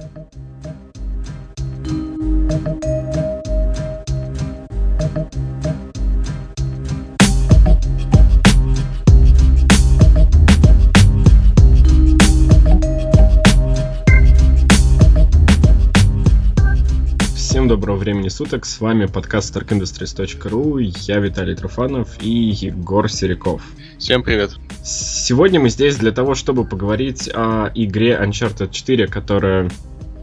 Всем доброго времени суток, с вами подкаст StarkIndustries.ru, я Виталий Труфанов и Егор Сериков. Всем привет. Сегодня мы здесь для того, чтобы поговорить о игре Uncharted 4, которая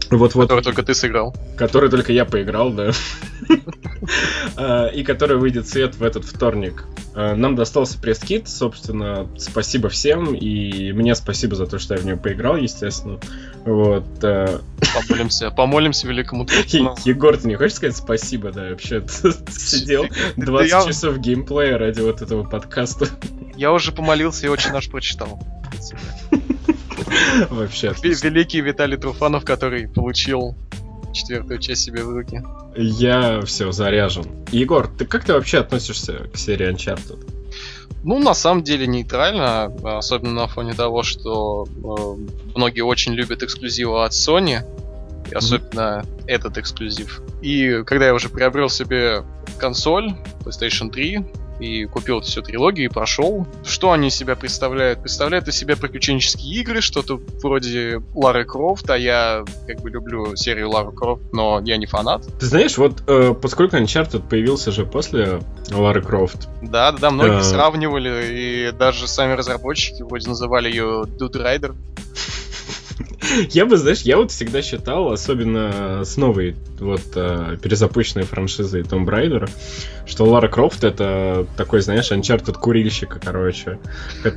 вот-вот... Который только ты сыграл. Который только я поиграл, да. А, и который выйдет свет в этот вторник. А, нам достался пресс-кит, собственно, спасибо всем, и мне спасибо за то, что я в него поиграл, естественно. Вот. А. Помолимся, помолимся великому Егор, ты не хочешь сказать спасибо, да, вообще сидел 20 часов геймплея ради вот этого подкаста. Я уже помолился и очень наш прочитал. Вообще. Великий Виталий Труфанов, который получил четвертую часть себе в руки. Я все заряжен. Егор, ты как ты вообще относишься к серии Uncharted? Ну, на самом деле нейтрально, особенно на фоне того, что э, многие очень любят эксклюзивы от Sony, и особенно mm-hmm. этот эксклюзив. И когда я уже приобрел себе консоль PlayStation 3, и купил всю трилогию и прошел. Что они себя представляют? Представляют из себя приключенческие игры, что-то вроде Лары Крофт, а я как бы люблю серию Лары Крофт, но я не фанат. Ты знаешь, вот э, поскольку Uncharted появился же после Лары Крофт. Да, да, да, многие э... сравнивали, и даже сами разработчики вроде называли ее Dude Rider. Я бы, знаешь, я вот всегда считал, особенно с новой вот э, перезапущенной франшизой Tomb Raider, что Лара Крофт это такой, знаешь, Uncharted курильщика, короче.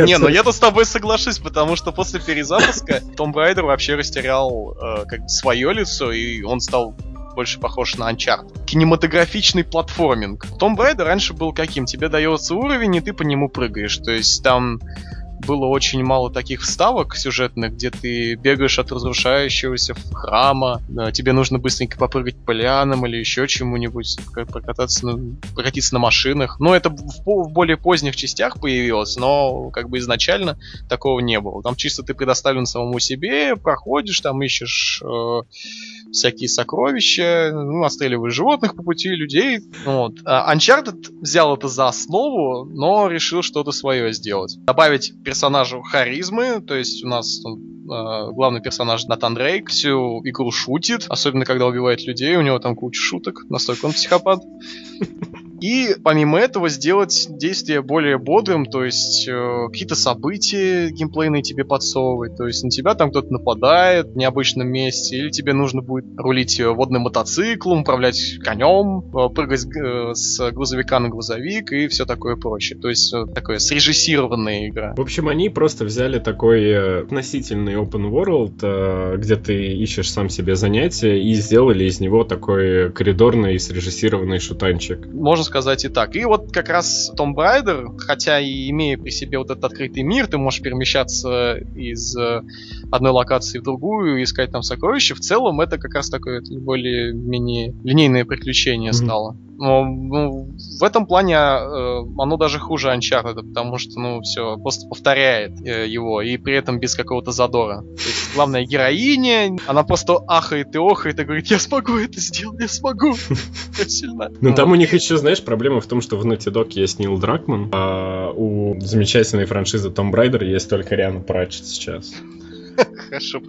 Не, ну я-то с тобой соглашусь, потому что после перезапуска Том Брайдер вообще растерял э, как свое лицо, и он стал больше похож на Uncharted. Кинематографичный платформинг. Том Брайдер раньше был каким? Тебе дается уровень, и ты по нему прыгаешь. То есть там было очень мало таких вставок сюжетных, где ты бегаешь от разрушающегося храма, тебе нужно быстренько попрыгать по лианам или еще чему-нибудь, прокататься на, прокатиться на машинах. Ну, это в, в более поздних частях появилось, но как бы изначально такого не было. Там чисто ты предоставлен самому себе, проходишь, там ищешь э, всякие сокровища, ну, отстреливаешь животных по пути, людей. Вот. А Uncharted взял это за основу, но решил что-то свое сделать. Добавить персонажу харизмы, то есть у нас э, главный персонаж Натан Дрейк всю игру шутит, особенно когда убивает людей, у него там куча шуток, настолько он психопат. И помимо этого сделать действие более бодрым, то есть э, какие-то события геймплейные тебе подсовывать, то есть на тебя там кто-то нападает в необычном месте, или тебе нужно будет рулить э, водным мотоциклом, управлять конем, э, прыгать э, с грузовика на грузовик и все такое прочее. То есть э, такое срежиссированная игра. В общем, они просто взяли такой э, относительный open world, э, где ты ищешь сам себе занятия, и сделали из него такой коридорный срежиссированный шутанчик. Можно сказать и так. И вот как раз Том Брайдер, хотя и имея при себе вот этот открытый мир, ты можешь перемещаться из э, одной локации в другую, искать там сокровища, в целом это как раз такое более-менее линейное приключение mm-hmm. стало. Но ну, в этом плане э, оно даже хуже Uncharted, потому что, ну, все, просто повторяет э, его, и при этом без какого-то задора. То есть главная героиня, она просто ахает и охает и говорит, я смогу это сделать, я смогу. Сильно. Ну, там у них еще, знаешь, проблема в том, что в Naughty Dog есть Нил Дракман, а у замечательной франшизы Том Брайдер есть только Риана Пратчет сейчас. Хорошо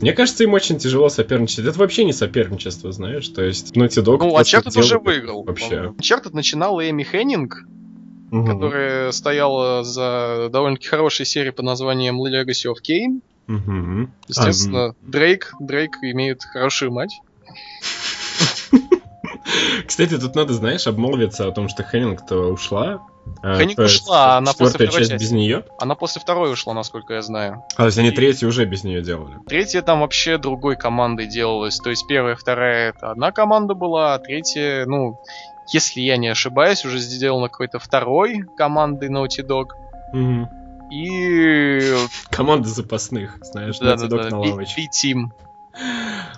Мне кажется, им очень тяжело соперничать. Это вообще не соперничество, знаешь. То есть, Naughty Dog... Ну, Uncharted уже выиграл. Вообще. Uncharted начинал Эми Хеннинг, угу. которая стояла за довольно-таки хорошей серией под названием Legacy of Kane. Угу. Естественно, а, Дрейк, Дрейк имеет хорошую мать. Кстати, тут надо, знаешь, обмолвиться о том, что Хеннинг-то ушла. А, Хеннинг ушла, она после второй часть, части. без нее? Она после второй ушла, насколько я знаю. А, то есть они третью уже без нее делали? Третья там вообще другой командой делалась. То есть первая, вторая это одна команда была, а третья, ну, если я не ошибаюсь, уже сделана какой-то второй командой Naughty Dog. Угу. И... Команда запасных, знаешь, да, Naughty Dog да, на лавочке. B-Team.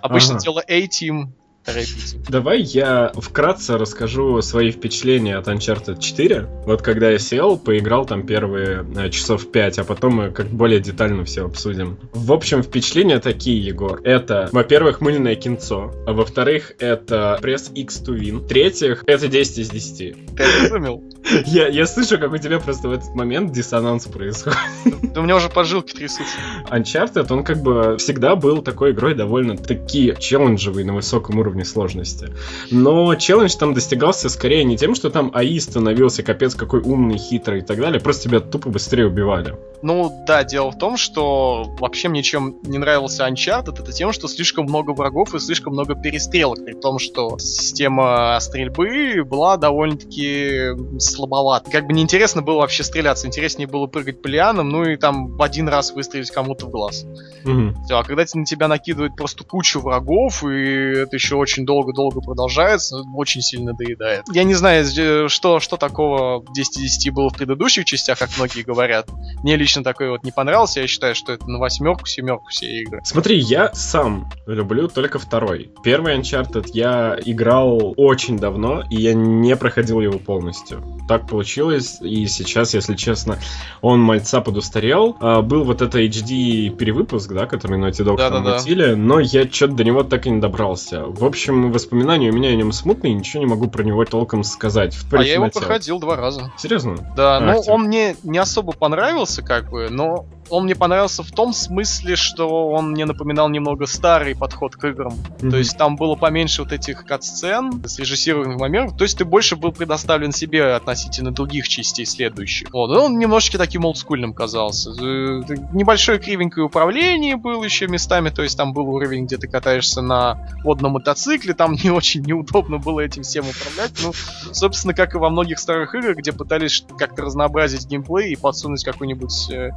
Обычно ага. делала A-Team, торопиться. Давай я вкратце расскажу свои впечатления от Uncharted 4. Вот когда я сел, поиграл там первые э, часов 5, а потом мы как более детально все обсудим. В общем, впечатления такие, Егор. Это, во-первых, мыльное кинцо. А во-вторых, это пресс X2 Win. В-третьих, это 10 из 10. Ты разумел? Я, я слышу, как у тебя просто в этот момент диссонанс происходит. Да у меня уже поджилки трясутся. Uncharted, он как бы всегда был такой игрой довольно-таки челленджевый на высоком уровне сложности. Но челлендж там достигался скорее не тем, что там АИ становился капец какой умный, хитрый и так далее, просто тебя тупо быстрее убивали. Ну да, дело в том, что вообще мне чем не нравился Uncharted, это тем, что слишком много врагов и слишком много перестрелок, при том, что система стрельбы была довольно-таки слабовата. Как бы неинтересно было вообще стреляться, интереснее было прыгать по лианам, ну и там один раз выстрелить кому-то в глаз. Угу. Все, а когда на тебя накидывают просто кучу врагов, и это еще очень долго-долго продолжается, очень сильно доедает. Я не знаю, что, что такого 10 10 было в предыдущих частях, как многие говорят. Мне лично такой вот не понравился, я считаю, что это на восьмерку, семерку все игры. Смотри, я сам люблю только второй. Первый Uncharted я играл очень давно, и я не проходил его полностью. Так получилось, и сейчас, если честно, он мальца подустарел. А, был вот это HD перевыпуск, да, который Naughty Dog Да-да-да. там мутили, но я что-то до него так и не добрался. В общем, воспоминания у меня о нем смутные, ничего не могу про него толком сказать. В А я его проходил два раза. Серьезно? Да, А, ну он мне не особо понравился, как бы, но он мне понравился в том смысле, что он мне напоминал немного старый подход к играм. Мгм. То есть там было поменьше вот этих кат-сцен, срежиссированных моментов. То есть ты больше был предоставлен себе относительно других частей следующих. Вот, он немножечко таким олдскульным казался. Э, Небольшое кривенькое управление было еще местами, то есть там был уровень, где ты катаешься на водном мотоцикле, там не очень неудобно было этим всем управлять. Ну, собственно, как и во многих старых играх, где пытались как-то разнообразить геймплей и подсунуть какой-нибудь э,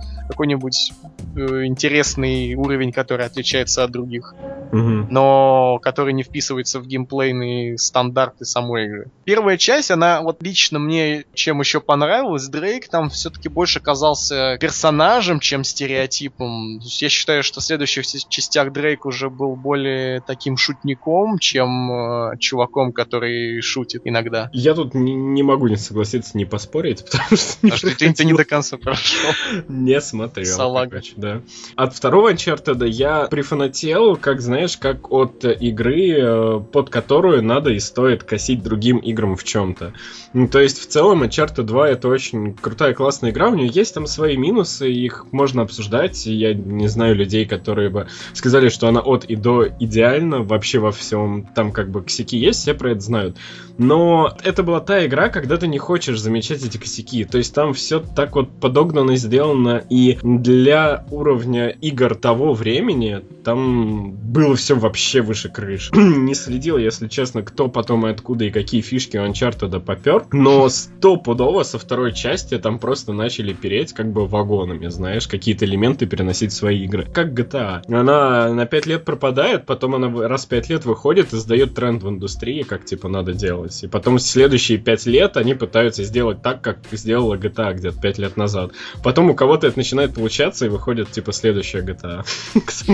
какой-нибудь э, интересный уровень, который отличается от других, Мгм. но который не вписывается в геймплейные стандарты самой игры. Первая часть, она вот лично мне чем еще понравилась, Дрейк там все-таки больше казался персонажем, чем стереотипом. То есть я считаю, что в следующих частях Дрейк уже был более таким шутником, чем э, чуваком, который шутит иногда. Я тут не, не могу не согласиться, не поспорить, потому что не А что ты, ты не до конца прошел. Не смотрел. Салага. короче, да. От второго Uncharted я прифанател, как знаешь, как от игры, э, под которую надо и стоит косить другим играм в чем-то. Ну, то есть, в целом, Uncharted 2 это очень крутая, классная игра. У нее есть там свои минусы, их можно обсуждать. Я не знаю людей, которые бы сказали, что она от и до идеальна вообще во всем. Там как бы косяки есть, все про это знают. Но это была та игра, когда ты не хочешь замечать эти косяки. То есть там все так вот подогнано, сделано. И для уровня игр того времени там было все вообще выше крыши. не следил, если честно, кто потом и откуда и какие фишки у Uncharted попер. Но стопудово со второй части там просто начали переть как бы вагонами, знаешь, какие-то элементы переносить в свои игры. Как GTA. Она на 5 лет пропадает, потом она раз в 5 лет выходит и сдает тренд в индустрии, как типа надо делать. И потом следующие 5 лет они пытаются сделать так, как сделала GTA где-то 5 лет назад. Потом у кого-то это начинает получаться и выходит типа следующая GTA.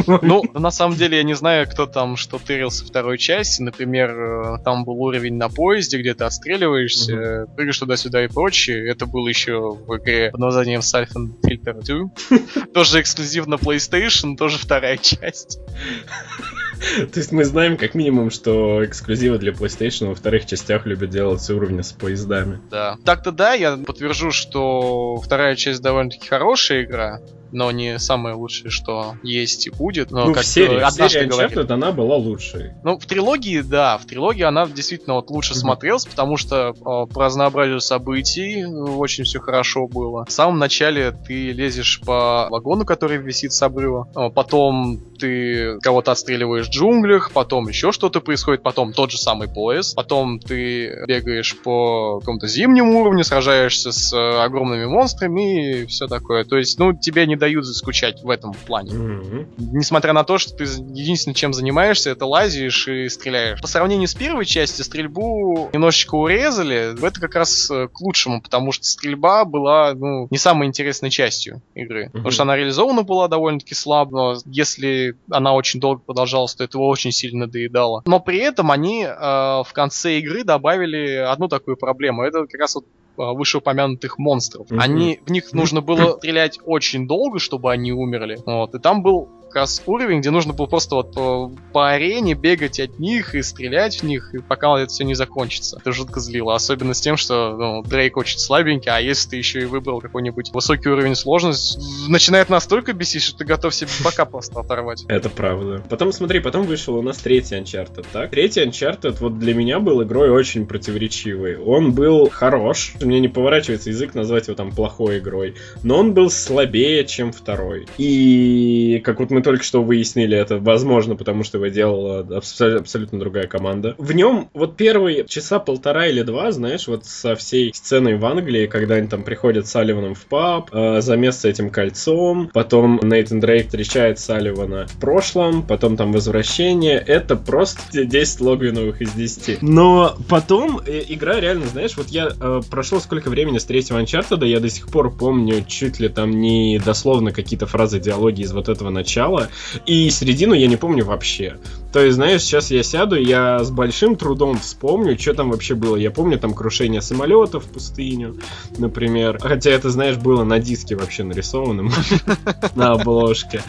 Ну, на самом деле, я не знаю, кто там что тырился второй части. Например, э, там был уровень на поезде, где ты отстреливаешься, э, прыгаешь туда-сюда и прочее. Это было еще в игре под названием Siphon Filter 2. Тоже эксклюзив на PlayStation, тоже вторая часть. То есть мы знаем как минимум, что эксклюзивы для PlayStation во вторых частях любят делать уровни с поездами. Да. Так-то да, я подтвержу, что вторая часть довольно-таки хорошая игра, но не самое лучшее, что есть и будет. Но ну, как в серии, в серии. Uncharted она была лучшей. Ну, в трилогии, да, в трилогии она действительно вот лучше Мгм. смотрелась, потому что э, по разнообразию событий э, очень все хорошо было. В самом начале ты лезешь по вагону, который висит с обрыва, э, потом ты кого-то отстреливаешь в джунглях, потом еще что-то происходит, потом тот же самый поезд, потом ты бегаешь по какому-то зимнему уровню, сражаешься с э, огромными монстрами и все такое. То есть, ну, тебе не дают заскучать в этом плане Мгм. несмотря на то, что ты единственное, чем занимаешься, это лазишь и стреляешь. По сравнению с первой частью, стрельбу немножечко урезали. Это как раз э, к лучшему, потому что стрельба была, ну, не самой интересной частью игры. Потому что она реализована была довольно-таки слабо, но если она очень долго продолжалась что это очень сильно доедало. Но при этом они э, в конце игры добавили одну такую проблему. Это как раз вот вышеупомянутых монстров. Они, в них нужно было стрелять очень долго, чтобы они умерли. Вот. И там был как раз уровень, где нужно было просто вот по, по арене бегать от них и стрелять в них, и пока это все не закончится. Это жутко злило. Особенно с тем, что ну, Дрейк очень слабенький, а если ты еще и выбрал какой-нибудь высокий уровень сложности, начинает настолько бесить, что ты готов себе пока просто оторвать. Это правда. Потом смотри, потом вышел у нас третий Uncharted, так? Третий Uncharted вот для меня был игрой очень противоречивой. Он был хорош, мне не поворачивается язык назвать его там плохой игрой, но он был слабее, чем второй. И как вот мы только что выяснили, это возможно, потому что его делала абсолютно другая команда. В нем вот первые часа полтора или два, знаешь, вот со всей сценой в Англии, когда они там приходят с Салливаном в паб, э, замес с этим кольцом, потом Нейтан Дрейк встречает Салливана в прошлом, потом там возвращение, это просто 10 логвиновых из 10. Но потом э, игра реально, знаешь, вот я э, прошло сколько времени с третьего Uncharted, я до сих пор помню чуть ли там не дословно какие-то фразы диалоги из вот этого начала, начала, и середину я не помню вообще. То есть, знаешь, сейчас я сяду, я с большим трудом вспомню, что там вообще было. Я помню там крушение самолета в пустыню, например. Хотя это, знаешь, было на диске вообще нарисованным на обложке.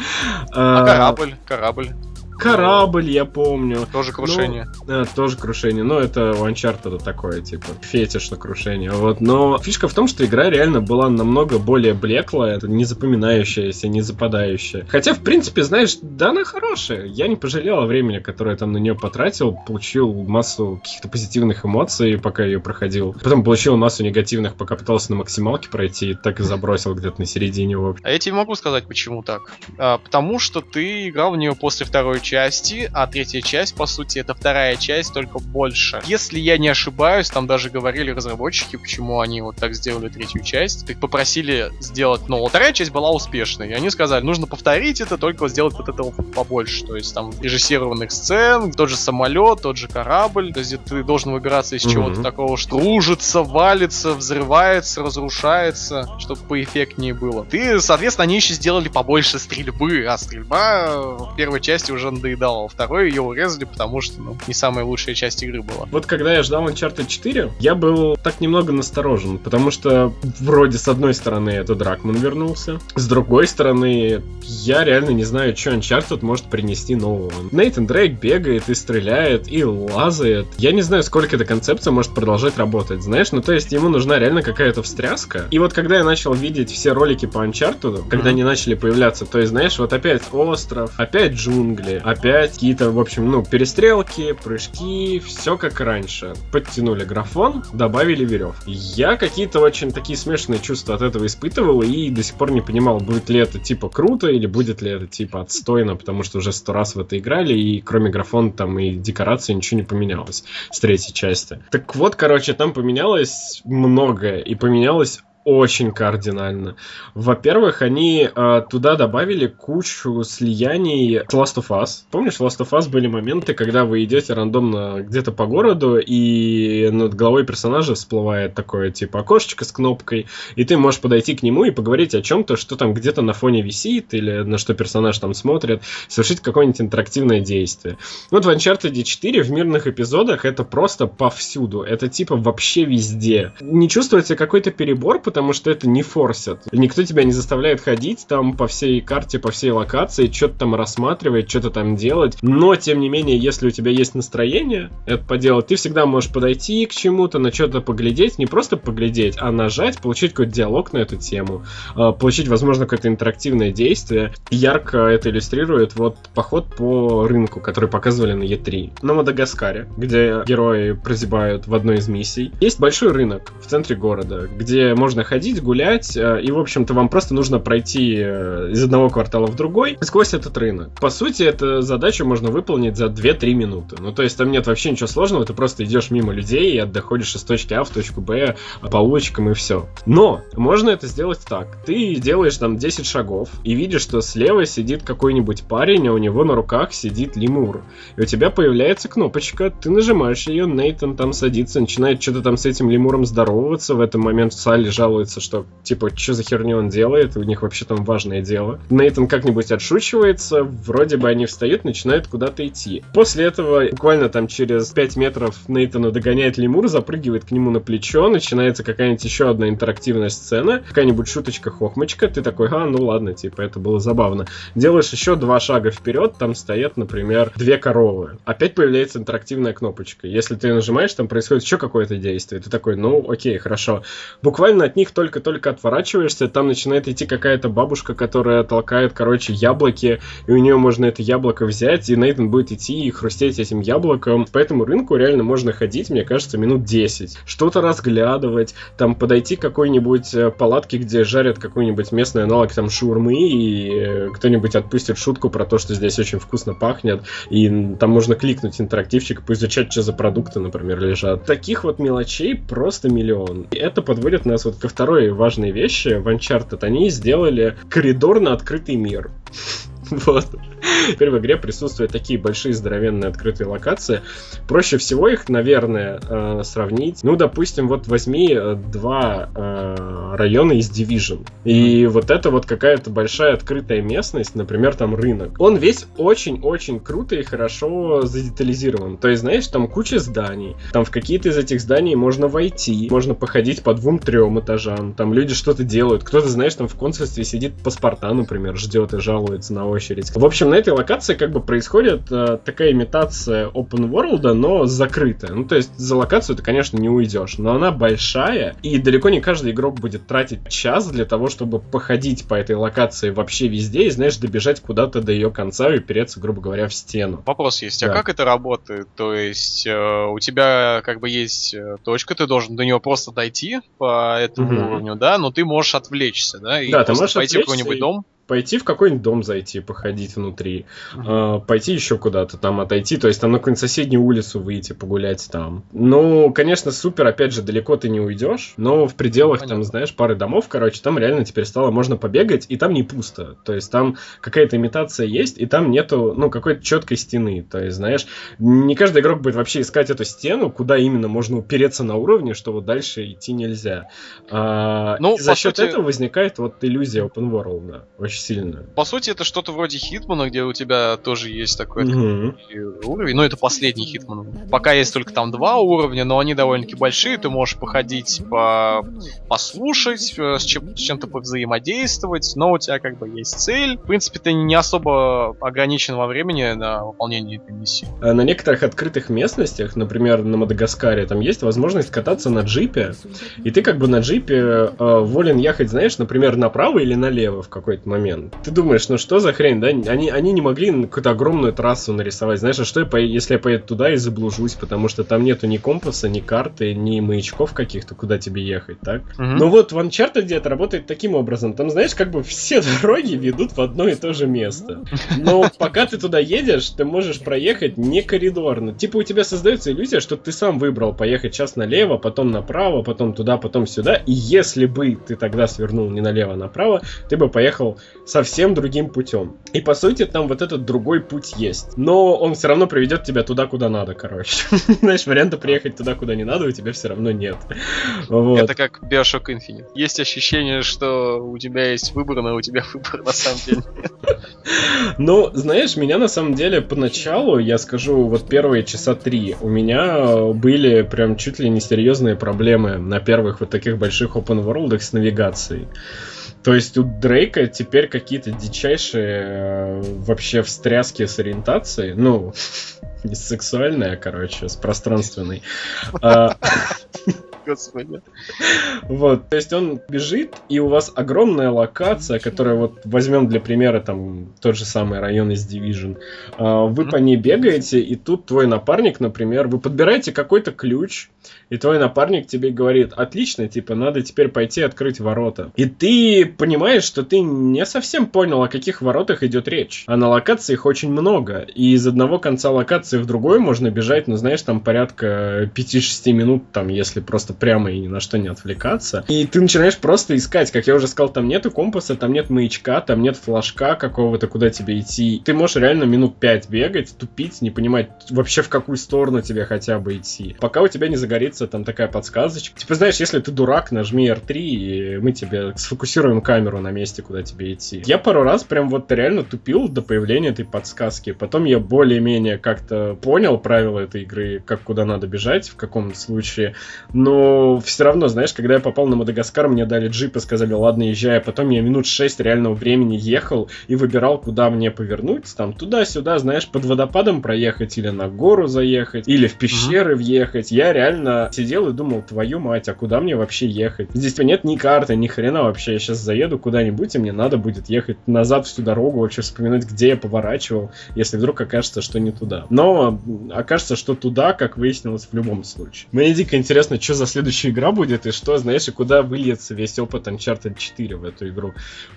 А корабль? Корабль. Корабль, я помню. Тоже крушение. Ну, да, тоже крушение. Но это у Uncharted такое, типа, фетиш на крушение. Вот. Но фишка в том, что игра реально была намного более блеклая, не запоминающаяся, не западающая. Хотя, в принципе, знаешь, да, она хорошая. Я не пожалел времени, которое я там на нее потратил. Получил массу каких-то позитивных эмоций, пока ее проходил. Потом получил массу негативных, пока пытался на максималке пройти. Так и забросил где-то на середине. А я тебе могу сказать, почему так. А, потому что ты играл в нее после второй части, а третья часть, по сути, это вторая часть, только больше. Если я не ошибаюсь, там даже говорили разработчики, почему они вот так сделали третью часть. Их попросили сделать, ну, вторая часть была успешной, и они сказали, нужно повторить это, только сделать вот этого побольше. То есть там режиссированных сцен, тот же самолет, тот же корабль, то есть ты должен выбираться из mm-hmm. чего-то такого, что кружится, валится, взрывается, разрушается, чтобы поэффектнее было. Ты, соответственно, они еще сделали побольше стрельбы, а стрельба в первой части уже надоедало. А второй ее урезали, потому что ну, не самая лучшая часть игры была. Вот когда я ждал Uncharted 4, я был так немного насторожен, потому что вроде с одной стороны это Дракман вернулся, с другой стороны я реально не знаю, что Uncharted может принести нового. Нейтан Дрейк бегает и стреляет, и лазает. Я не знаю, сколько эта концепция может продолжать работать, знаешь, ну то есть ему нужна реально какая-то встряска. И вот когда я начал видеть все ролики по Uncharted, когда mm-hmm. они начали появляться, то есть, знаешь, вот опять остров, опять джунгли, опять какие-то, в общем, ну, перестрелки, прыжки, все как раньше. Подтянули графон, добавили веревки. Я какие-то очень такие смешанные чувства от этого испытывал и до сих пор не понимал, будет ли это типа круто или будет ли это типа отстойно, потому что уже сто раз в это играли, и кроме графона там и декорации ничего не поменялось с третьей части. Так вот, короче, там поменялось многое, и поменялось очень кардинально. Во-первых, они э, туда добавили кучу слияний Last of Us. Помнишь, Last of Us были моменты, когда вы идете рандомно где-то по городу, и над головой персонажа всплывает такое, типа, окошечко с кнопкой, и ты можешь подойти к нему и поговорить о чем-то, что там где-то на фоне висит, или на что персонаж там смотрит, совершить какое-нибудь интерактивное действие. Вот в Uncharted 4 в мирных эпизодах это просто повсюду. Это типа вообще везде. Не чувствуется какой-то перебор, потому потому что это не форсят. Никто тебя не заставляет ходить там по всей карте, по всей локации, что-то там рассматривать, что-то там делать. Но, тем не менее, если у тебя есть настроение это поделать, ты всегда можешь подойти к чему-то, на что-то поглядеть, не просто поглядеть, а нажать, получить какой-то диалог на эту тему, а, получить, возможно, какое-то интерактивное действие. Ярко это иллюстрирует вот поход по рынку, который показывали на Е3. На Мадагаскаре, где герои прозябают в одной из миссий. Есть большой рынок в центре города, где можно ходить, гулять, э, и, в общем-то, вам просто нужно пройти э, из одного квартала в другой сквозь этот рынок. По сути, эту задачу можно выполнить за 2-3 минуты. Ну, то есть там нет вообще ничего сложного, ты просто идешь мимо людей и доходишь из точки А в точку Б по улочкам и все. Но можно это сделать так. Ты делаешь там 10 шагов и видишь, что слева сидит какой-нибудь парень, а у него на руках сидит лемур. И у тебя появляется кнопочка, ты нажимаешь ее, Нейтан там садится, начинает что-то там с этим лемуром здороваться. В этот момент Салли жалуется что, типа, что за херню он делает, у них вообще там важное дело. Нейтан как-нибудь отшучивается, вроде бы они встают, начинают куда-то идти. После этого, буквально там через 5 метров Нейтану догоняет лемур, запрыгивает к нему на плечо, начинается какая-нибудь еще одна интерактивная сцена, какая-нибудь шуточка-хохмочка, ты такой, а, ну ладно, типа, это было забавно. Делаешь еще два шага вперед, там стоят, например, две коровы. Опять появляется интерактивная кнопочка. Если ты нажимаешь, там происходит еще какое-то действие. Ты такой, ну, окей, хорошо. Буквально от них только-только отворачиваешься, там начинает идти какая-то бабушка, которая толкает, короче, яблоки, и у нее можно это яблоко взять, и Нейтан будет идти и хрустеть этим яблоком. По этому рынку реально можно ходить, мне кажется, минут 10. Что-то разглядывать, там подойти к какой-нибудь э, палатке, где жарят какой-нибудь местный аналог там шурмы, и э, кто-нибудь отпустит шутку про то, что здесь очень вкусно пахнет, и там можно кликнуть интерактивчик, поизучать, что за продукты, например, лежат. Таких вот мелочей просто миллион. И это подводит нас вот ко второй важной вещи в Uncharted. Они сделали коридор на открытый мир. Вот. Теперь в игре присутствуют такие большие здоровенные открытые локации. Проще всего их, наверное, э, сравнить. Ну, допустим, вот возьми э, два э, района из Division. И вот это вот какая-то большая открытая местность, например, там рынок. Он весь очень-очень круто и хорошо задетализирован. То есть, знаешь, там куча зданий. Там в какие-то из этих зданий можно войти, можно походить по двум-трем этажам. Там люди что-то делают. Кто-то, знаешь, там в консульстве сидит паспорта, например, ждет и жалуется на очередь. В общем, на этой локации как бы происходит э, такая имитация open world, но закрытая. Ну, то есть за локацию ты, конечно, не уйдешь, но она большая, и далеко не каждый игрок будет тратить час для того, чтобы походить по этой локации вообще везде и, знаешь, добежать куда-то до ее конца и упереться, грубо говоря, в стену. Вопрос есть, а да. а как это работает? То есть э, у тебя как бы есть э, точка, ты должен до нее просто дойти по этому угу. уровню, да, но ты можешь отвлечься, да, и да, ты можешь пойти в какой-нибудь и... дом пойти в какой-нибудь дом зайти, походить внутри, uh-huh. э, пойти еще куда-то там отойти, то есть там на какую-нибудь соседнюю улицу выйти, погулять там. Ну, конечно, супер, опять же, далеко ты не уйдешь, но в пределах Понятно. там, знаешь, пары домов, короче, там реально теперь стало можно побегать, и там не пусто. То есть там какая-то имитация есть, и там нету, ну, какой-то четкой стены. То есть, знаешь, не каждый игрок будет вообще искать эту стену, куда именно можно упереться на уровне, что вот дальше идти нельзя. А, ну, и за счет сути... этого возникает вот иллюзия open world, да. Очень очень сильно. По сути, это что-то вроде Хитмана, где у тебя тоже есть такой угу. уровень. Ну, это последний Хитман. Пока есть только там два уровня, но они довольно-таки большие. Ты можешь походить, по... послушать, э, с, чем- с чем-то повзаимодействовать, но у тебя как бы есть цель. В принципе, ты не особо ограничен во времени на выполнение этой миссии. А на некоторых открытых местностях, например, на Мадагаскаре, там есть возможность кататься на джипе, и ты как бы на джипе э, волен ехать, знаешь, например, направо или налево в какой-то момент момент. Ты думаешь, ну что за хрень, да? Они, они не могли какую-то огромную трассу нарисовать. Знаешь, а что я по... если я поеду туда и заблужусь, потому что там нету ни компаса, ни карты, ни маячков каких-то, куда тебе ехать, так? Угу. Ну вот в Uncharted это работает таким образом. Там, знаешь, как бы все дороги ведут в одно и то же место. Но пока ты туда едешь, ты можешь проехать не коридорно. Типа у тебя создается иллюзия, что ты сам выбрал поехать сейчас налево, потом направо, потом туда, потом сюда. И если бы ты тогда свернул не налево, а направо, ты бы поехал совсем другим путем. И по сути там вот этот другой путь есть. Но он все равно приведет тебя туда, куда надо, короче. Знаешь, варианта приехать туда, куда не надо, у тебя все равно нет. Вот. Это как Bioshock Infinite. Есть ощущение, что у тебя есть выбор, но у тебя выбор на самом деле Ну, знаешь, меня на самом деле поначалу, я скажу, вот первые часа три у меня были прям чуть ли не серьезные проблемы на первых вот таких больших open world с навигацией. То есть у Дрейка теперь какие-то дичайшие э, вообще встряски с ориентацией. Ну, не сексуальная, короче, с пространственной. Господи. Вот, то есть он бежит, и у вас огромная локация, которая вот возьмем для примера там тот же самый район из Division. А, вы по ней бегаете, и тут твой напарник, например, вы подбираете какой-то ключ, и твой напарник тебе говорит, отлично, типа, надо теперь пойти открыть ворота. И ты понимаешь, что ты не совсем понял, о каких воротах идет речь. А на локации их очень много. И из одного конца локации в другой можно бежать, ну, знаешь, там порядка 5-6 минут, там, если просто прямо и ни на что не отвлекаться. И ты начинаешь просто искать, как я уже сказал, там нету компаса, там нет маячка, там нет флажка какого-то, куда тебе идти. Ты можешь реально минут пять бегать, тупить, не понимать вообще в какую сторону тебе хотя бы идти. Пока у тебя не загорится там такая подсказочка. Типа, знаешь, если ты дурак, нажми R3, и мы тебе сфокусируем камеру на месте, куда тебе идти. Я пару раз прям вот реально тупил до появления этой подсказки. Потом я более-менее как-то понял правила этой игры, как куда надо бежать, в каком случае. Но все равно, знаешь, когда я попал на Мадагаскар, мне дали джип и сказали, ладно, езжай. А потом я минут 6 реального времени ехал и выбирал, куда мне повернуть. Там туда-сюда, знаешь, под водопадом проехать или на гору заехать, или в пещеры mm-hmm. въехать. Я реально сидел и думал, твою мать, а куда мне вообще ехать? Здесь нет ни карты, ни хрена вообще. Я сейчас заеду куда-нибудь, и мне надо будет ехать назад всю дорогу, вообще вспоминать, где я поворачивал, если вдруг окажется, что не туда. Но окажется, что туда, как выяснилось, в любом случае. Мне дико интересно, что за следующая игра будет, и что, знаешь, и куда выльется весь опыт Uncharted 4 в эту игру.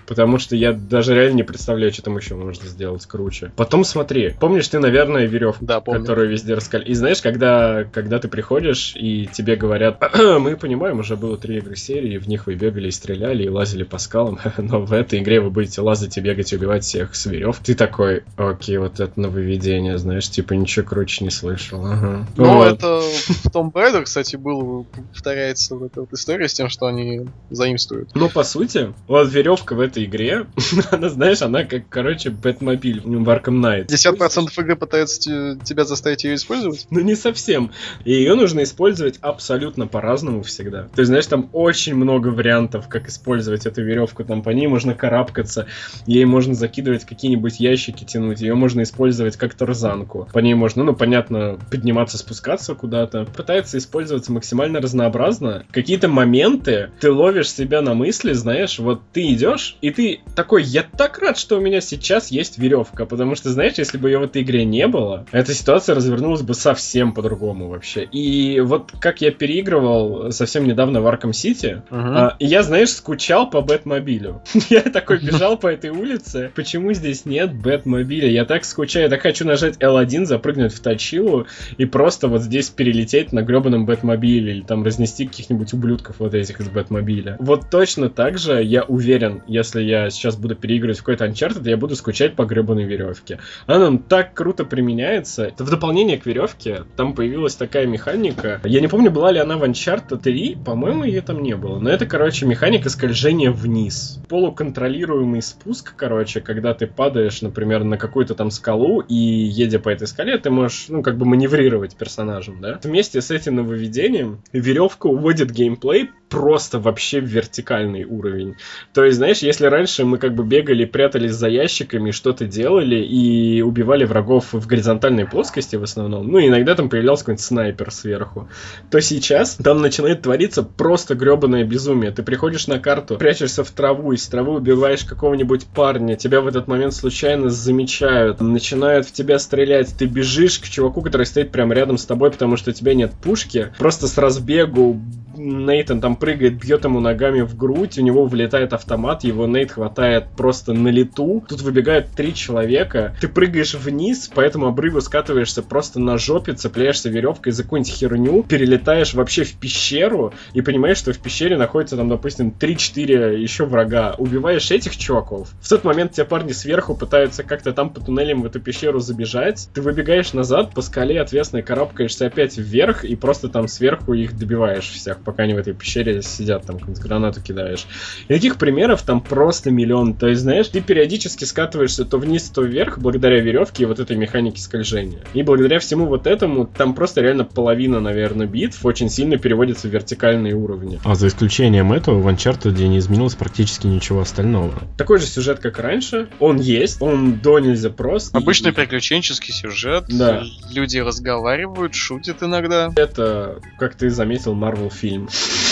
Потому что я даже реально не представляю, что там еще можно сделать круче. Потом смотри, помнишь ты, наверное, веревку, да, помню. которую везде раскали. И знаешь, когда, когда ты приходишь, и тебе говорят, мы понимаем, уже было три игры серии, в них вы бегали и стреляли, и лазили по скалам, но в этой игре вы будете лазать и бегать и убивать всех с верев. Ты такой, окей, вот это нововведение, знаешь, типа ничего круче не слышал. Ага. Ну, вот. это в Том Raider, кстати, был, повторяется вот эта вот история с тем, что они заимствуют. Ну, по сути, вот веревка в этой игре, она, знаешь, она как, короче, Бэтмобиль в Arkham Knight. 50% игры пытаются тебя заставить ее использовать? Ну, не совсем. И ее нужно использовать абсолютно по-разному всегда. То есть, знаешь, там очень много вариантов, как использовать эту веревку. Там по ней можно карабкаться, ей можно закидывать какие-нибудь ящики, тянуть, ее можно использовать как тарзанку. По ней можно, ну, понятно, подниматься, спускаться куда-то. Пытается использоваться максимально разнообразно. Какие-то моменты ты ловишь себя на мысли, знаешь, вот ты идешь, и ты такой, я так рад, что у меня сейчас есть веревка, потому что, знаешь, если бы ее в этой игре не было, эта ситуация развернулась бы совсем по-другому вообще. И вот как я переигрывал совсем недавно в Arkham City, uh-huh. я, знаешь, скучал по Бэтмобилю. я такой бежал по этой улице, почему здесь нет Бэтмобиля? Я так скучаю, я так хочу нажать L1, запрыгнуть в Тачилу и просто вот здесь перелететь на гребаном Бэтмобиле или там разнести каких-нибудь ублюдков вот этих из Бэтмобиля. Вот точно так же, я уверен, если я сейчас буду переигрывать в какой-то Uncharted, я буду скучать по гребаной веревке. Она нам так круто применяется. Это в дополнение к веревке, там появилась такая механика. Я не помню, была ли она в Uncharted 3, по-моему, ее там не было. Но это, короче, механика скольжения вниз. Полуконтролируемый спуск, короче, когда ты падаешь, например, на какую-то там скалу, и едя по этой скале, ты можешь, ну, как бы маневрировать персонажем, да? Вместе с этим нововведением веревка уводит геймплей просто вообще в вертикальный уровень. То есть, знаешь, если раньше мы как бы бегали, прятались за ящиками, что-то делали и убивали врагов в горизонтальной плоскости в основном, ну, иногда там появлялся какой-нибудь снайпер сверху, то сейчас там начинает твориться просто гребаное безумие. Ты приходишь на карту, прячешься в траву, из травы убиваешь какого-нибудь парня, тебя в этот момент случайно замечают, начинают в тебя стрелять, ты бежишь к чуваку, который стоит прямо рядом с тобой, потому что у тебя нет пушки, просто с chegou Gol. Нейтан там прыгает, бьет ему ногами в грудь, у него влетает автомат, его Нейт хватает просто на лету. Тут выбегают три человека, ты прыгаешь вниз, по этому обрыву скатываешься просто на жопе, цепляешься веревкой за какую-нибудь херню, перелетаешь вообще в пещеру и понимаешь, что в пещере находится там, допустим, 3-4 еще врага. Убиваешь этих чуваков. В тот момент те парни сверху пытаются как-то там по туннелям в эту пещеру забежать. Ты выбегаешь назад, по скале отвесно карабкаешься опять вверх и просто там сверху их добиваешь всех пока они в этой пещере сидят, там гранату кидаешь. И таких примеров там просто миллион. То есть, знаешь, ты периодически скатываешься то вниз, то вверх благодаря веревке и вот этой механике скольжения. И благодаря всему вот этому там просто реально половина, наверное, битв очень сильно переводится в вертикальные уровни. А за исключением этого в Uncharted не изменилось практически ничего остального. Такой же сюжет, как раньше. Он есть, он до нельзя прост. Обычный и... приключенческий сюжет. Да. Люди разговаривают, шутят иногда. Это, как ты заметил, Marvel фильм. team.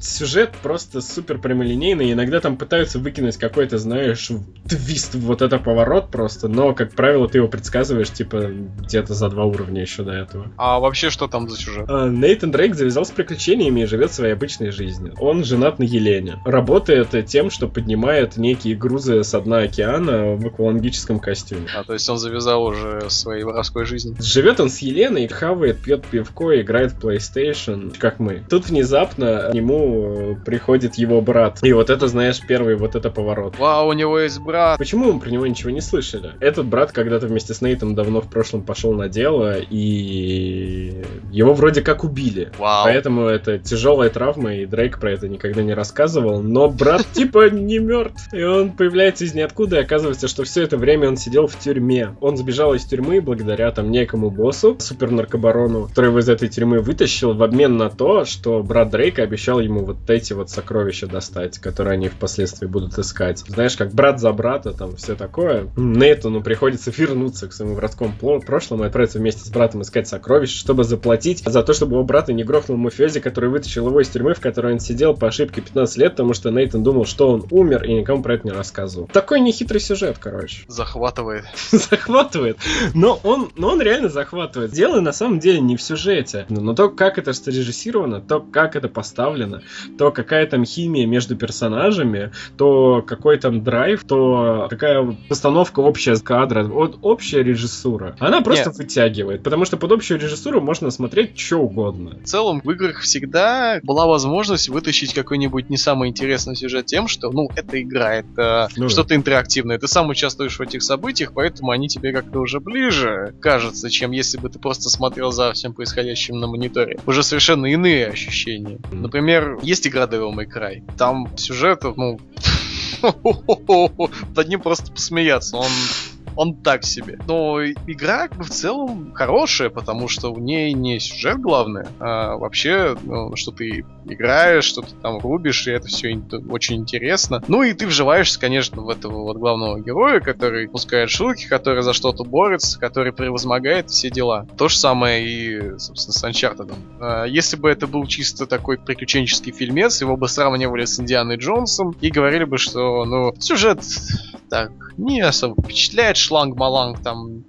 Сюжет просто супер прямолинейный. Иногда там пытаются выкинуть какой-то, знаешь, твист, вот это поворот просто. Но, как правило, ты его предсказываешь, типа, где-то за два уровня еще до этого. А вообще, что там за сюжет? А, Нейтан Дрейк завязал с приключениями и живет своей обычной жизнью. Он женат на Елене. Работает тем, что поднимает некие грузы с дна океана в аквалангическом костюме. А, то есть он завязал уже своей воровской жизнь. Живет он с Еленой, хавает, пьет пивко, играет в PlayStation, как мы. Тут внезапно к нему э, приходит его брат. И вот это, знаешь, первый вот это поворот. Вау, у него есть брат. Почему мы про него ничего не слышали? Этот брат когда-то вместе с Нейтом давно в прошлом пошел на дело, и его вроде как убили. Вау. Поэтому это тяжелая травма, и Дрейк про это никогда не рассказывал. Но брат типа не мертв. И он появляется из ниоткуда, и оказывается, что все это время он сидел в тюрьме. Он сбежал из тюрьмы благодаря там некому боссу, супернаркобарону, который его из этой тюрьмы вытащил в обмен на то, что брат Дрейка обещал ему вот эти вот сокровища достать, которые они впоследствии будут искать. Знаешь, как брат за брата, там все такое. Нейтану приходится вернуться к своему братскому прошлому и отправиться вместе с братом искать сокровища, чтобы заплатить за то, чтобы его брата не грохнул мафиози, который вытащил его из тюрьмы, в которой он сидел по ошибке 15 лет, потому что Нейтан думал, что он умер и никому про это не рассказывал. Такой нехитрый сюжет, короче. Захватывает. захватывает. Но он, но он реально захватывает. Дело на самом деле не в сюжете, но то, как это срежиссировано, то, как это поставлено, то, какая там химия между персонажами, то какой там драйв, то какая постановка общая кадра, вот общая режиссура. Она просто Нет. вытягивает, потому что под общую режиссуру можно смотреть что угодно. В целом, в играх всегда была возможность вытащить какой-нибудь не самый интересный сюжет тем, что, ну, это игра, это Ну что-то интерактивное. Ты сам участвуешь в этих событиях, поэтому они тебе как-то уже ближе кажется, чем если бы ты просто смотрел за всем происходящим на мониторе. Уже совершенно иные ощущения. Мгм. Например, есть игра Devil May Cry. Там сюжет, ну... Над ним просто посмеяться. Он он так себе. Но игра как бы в целом хорошая, потому что в ней не сюжет главное, а вообще, ну, что ты играешь, что ты там рубишь, и это все очень интересно. Ну и ты вживаешься, конечно, в этого вот главного героя, который пускает шутки, который за что-то борется, который превозмогает все дела. То же самое и, собственно, с Uncharted. А, Если бы это был чисто такой приключенческий фильмец, его бы сравнивали с Индианой Джонсом и говорили бы, что, ну, сюжет так. Не особо впечатляет, шланг-маланг там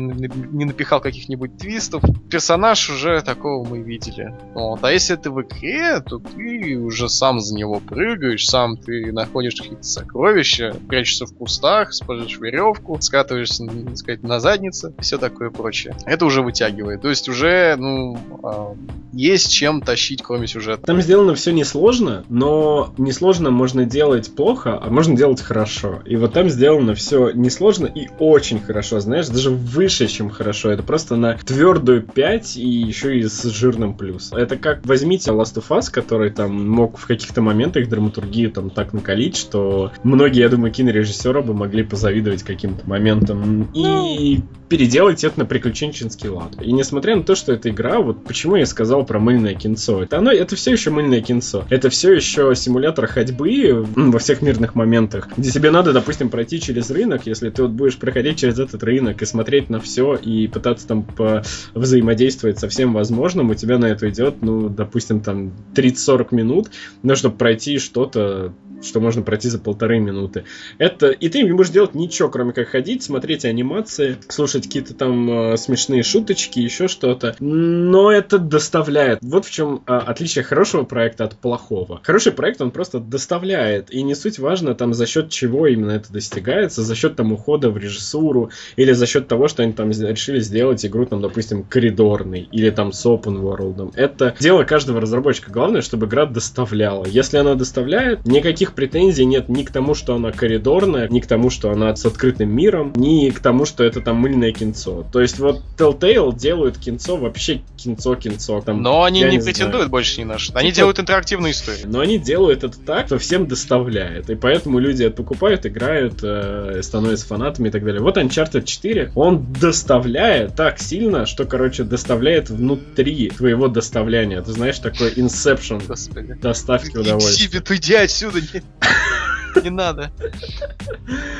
не, не напихал каких-нибудь твистов. Персонаж уже такого мы видели. Вот. А если ты в игре, то ты уже сам за него прыгаешь, сам ты находишь какие-то сокровища, прячешься в кустах, используешь веревку, скатываешься, так сказать, на заднице, все такое прочее. Это уже вытягивает. То есть уже, ну, а, есть чем тащить, кроме сюжета. Там сделано все несложно, но несложно можно делать плохо, а можно делать хорошо. И вот там сделано все несложно и очень хорошо, знаешь, даже выше, чем хорошо. Это просто на твердую 5 и еще и с жирным плюсом. Это как возьмите Last of Us, который там мог в каких-то моментах драматургию там так накалить, что многие, я думаю, кинорежиссеры бы могли позавидовать каким-то моментам. И переделать это на приключенческий лад. И несмотря на то, что это игра, вот почему я сказал про мыльное кинцо. Это, оно, это все еще мыльное кинцо. Это все еще симулятор ходьбы во всех мирных моментах, где тебе надо, допустим, пройти через рынок, если ты вот будешь проходить через этот рынок и смотреть на все и пытаться там по- взаимодействовать со всем возможным, у тебя на это идет, ну, допустим, там 30-40 минут, но чтобы пройти что-то что можно пройти за полторы минуты. Это и ты не будешь делать ничего, кроме как ходить, смотреть анимации, слушать какие-то там э, смешные шуточки, еще что-то. Но это доставляет. Вот в чем э, отличие хорошего проекта от плохого. Хороший проект он просто доставляет, и не суть важно там за счет чего именно это достигается, за счет там ухода в режиссуру или за счет того, что они там решили сделать игру там, допустим, коридорный или там с open world. Это дело каждого разработчика. Главное, чтобы игра доставляла. Если она доставляет, никаких претензий нет ни к тому, что она коридорная, ни к тому, что она с открытым миром, ни к тому, что это там мыльное кинцо. То есть вот Telltale делают кинцо вообще кинцо-кинцо. Там, Но они не знаю. претендуют больше ни на что. Они Типа- делают интерактивные истории. Но они делают это так, что всем доставляет. И поэтому люди это покупают, играют, э, становятся фанатами и так далее. Вот Uncharted 4, он доставляет так сильно, что, короче, доставляет внутри твоего доставляния. Ты знаешь, такой Inception Господи. доставки удовольствия. себе, ты иди отсюда. Не- надо.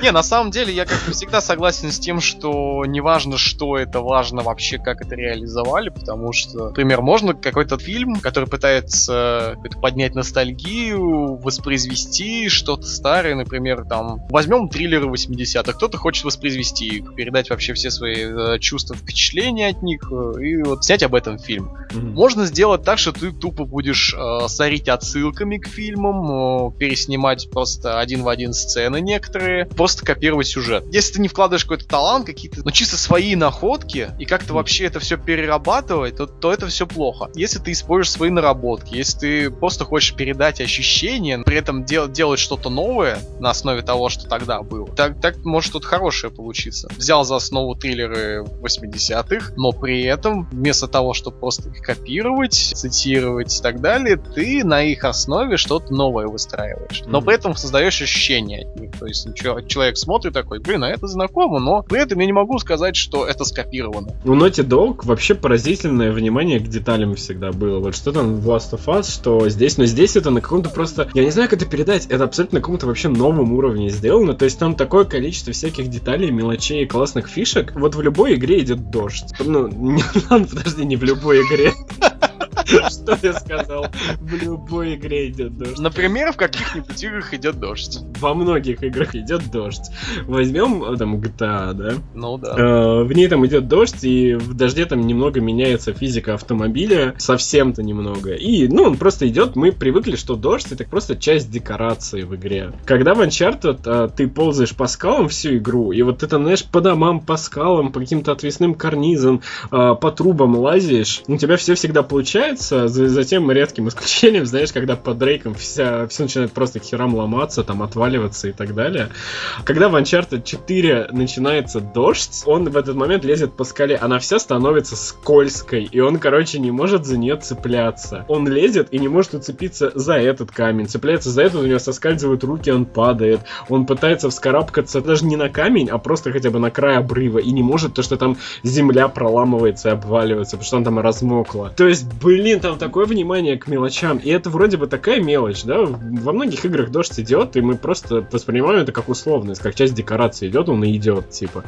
Не, на самом деле я как бы всегда согласен с тем, что не важно, что это, важно вообще, как это реализовали, потому что, например, можно какой-то фильм, который пытается поднять ностальгию, воспроизвести что-то старое, например, там, возьмем триллеры 80-х, кто-то хочет воспроизвести их, передать вообще все свои э, чувства, впечатления от них, э, и вот снять об этом фильм. Mm-hmm. Можно сделать так, что ты тупо будешь э, сорить отсылками к фильмам, э, переснимать просто один в один сцены некоторые, просто копировать сюжет. Если ты не вкладываешь какой-то талант, какие-то, ну чисто свои находки, и как-то вообще это все перерабатывать, то, то это все плохо. Если ты используешь свои наработки, если ты просто хочешь передать ощущения, при этом дел, делать что-то новое на основе того, что тогда было, так, так может что-то хорошее получиться. Взял за основу триллеры 80-х, но при этом вместо того, чтобы просто их копировать, цитировать и так далее, ты на их основе что-то новое выстраиваешь. Но mm-hmm. при этом создаешь ощущение от них. То есть человек смотрит такой, блин, а это знакомо, но при этом я не могу сказать, что это скопировано. У Naughty Dog вообще поразительное внимание к деталям всегда было. Вот что там в Last of Us, что здесь, но здесь это на каком-то просто, я не знаю, как это передать, это абсолютно на каком-то вообще новом уровне сделано. То есть там такое количество всяких деталей, мелочей, классных фишек. Вот в любой игре идет дождь. Ну, не, подожди, не в любой игре. Что я сказал? В любой игре идет дождь. Например, в каких-нибудь играх идет дождь. Во многих играх идет дождь. Возьмем э, там GTA, да? Ну да. Э, в ней там идет дождь, и в дожде там немного меняется физика автомобиля. Совсем-то немного. И, ну, он просто идет. Мы привыкли, что дождь это просто часть декорации в игре. Когда в Uncharted э, ты ползаешь по скалам всю игру, и вот это, знаешь, по домам, по скалам, по каким-то отвесным карнизам, по трубам лазишь, у тебя все всегда получается нравится, за, редким исключением, знаешь, когда под Дрейком вся, все начинает просто к херам ломаться, там, отваливаться и так далее. Когда в Uncharted 4 начинается дождь, он в этот момент лезет по скале, она вся становится скользкой, и он, короче, не может за нее цепляться. Он лезет и не может уцепиться за этот камень, цепляется за этот, у него соскальзывают руки, он падает, он пытается вскарабкаться даже не на камень, а просто хотя бы на край обрыва, и не может, то что там земля проламывается и обваливается, потому что он там размокла. То есть, блин, блин, там такое внимание к мелочам. И это вроде бы такая мелочь, да? Во многих играх дождь идет, и мы просто воспринимаем это как условность, как часть декорации идет, он и идет, типа.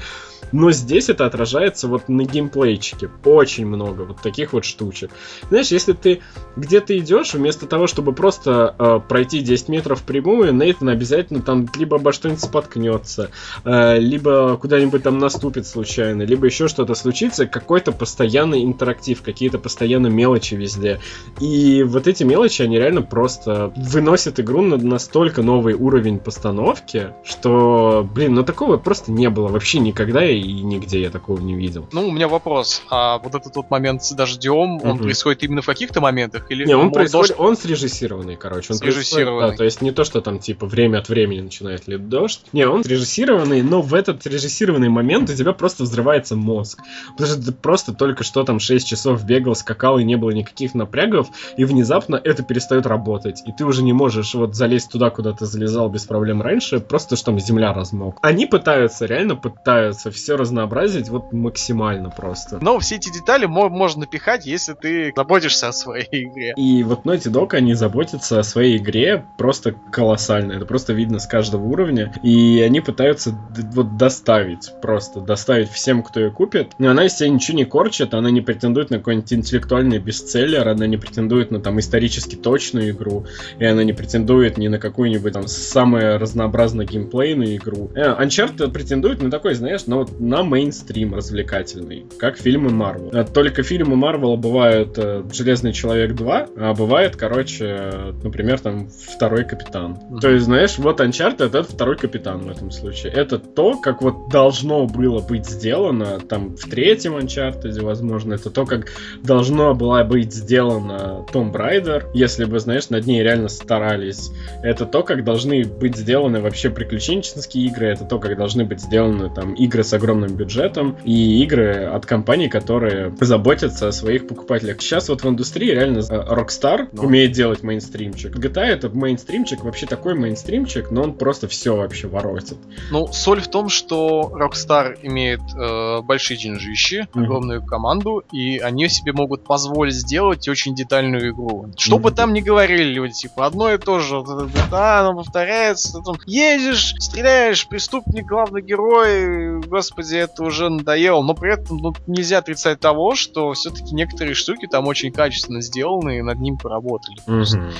Но здесь это отражается вот на геймплейчике. Очень много вот таких вот штучек. Знаешь, если ты где-то идешь, вместо того, чтобы просто э, пройти 10 метров прямую, Нейтан обязательно там либо обо что-нибудь споткнется, э, либо куда-нибудь там наступит случайно, либо еще что-то случится, какой-то постоянный интерактив, какие-то постоянно мелочи везде. И вот эти мелочи, они реально просто выносят игру на настолько новый уровень постановки, что, блин, ну такого просто не было вообще никогда и нигде я такого не видел. Ну, у меня вопрос. А вот этот вот момент с дождем, угу. он происходит именно в каких-то моментах? Или не, он, он происходит, дождь... он срежиссированный, короче. Он срежиссированный. Да, то есть не то, что там типа время от времени начинает лить дождь. Не, он срежиссированный, но в этот срежиссированный момент у тебя просто взрывается мозг. Потому что ты просто только что там 6 часов бегал, скакал и не было никаких напрягов, и внезапно это перестает работать. И ты уже не можешь вот залезть туда, куда ты залезал без проблем раньше, просто что там земля размок. Они пытаются, реально пытаются все разнообразить вот максимально просто. Но все эти детали можно напихать, если ты заботишься о своей игре. И вот Naughty Dog, они заботятся о своей игре просто колоссально. Это просто видно с каждого уровня. И они пытаются вот доставить, просто доставить всем, кто ее купит. Но она из себя ничего не корчит, она не претендует на какой-нибудь интеллектуальный бестселлер, она не претендует на там исторически точную игру, и она не претендует ни на какую-нибудь там самую разнообразную геймплейную игру. Э, Uncharted претендует на такой, знаешь, ну вот на мейнстрим развлекательный, как фильмы Марвел. Э, только фильмы Марвела бывают э, Железный Человек 2, а бывает, короче, например, там Второй Капитан. Mm-hmm. То есть, знаешь, вот Uncharted это Второй Капитан в этом случае. Это то, как вот должно было быть сделано там в третьем Uncharted, возможно, это то, как должно было быть сделано Том Брайдер, если бы, знаешь, над ней реально старались. Это то, как должны быть сделаны вообще приключенческие игры, это то, как должны быть сделаны там игры с огромным огромным бюджетом и игры от компаний, которые заботятся о своих покупателях. Сейчас вот в индустрии реально э, Rockstar но. умеет делать мейнстримчик. GTA это мейнстримчик, вообще такой мейнстримчик, но он просто все вообще воротит. Ну, соль в том, что Rockstar имеет э, большие деньжищи, mm-hmm. огромную команду, и они себе могут позволить сделать очень детальную игру. Что бы там ни говорили люди, типа, одно и то же, да, оно повторяется, там едешь, стреляешь, преступник, главный герой, господи, это уже надоело, но при этом ну, нельзя отрицать того, что все-таки некоторые штуки там очень качественно сделаны и над ним поработали. Mm-hmm.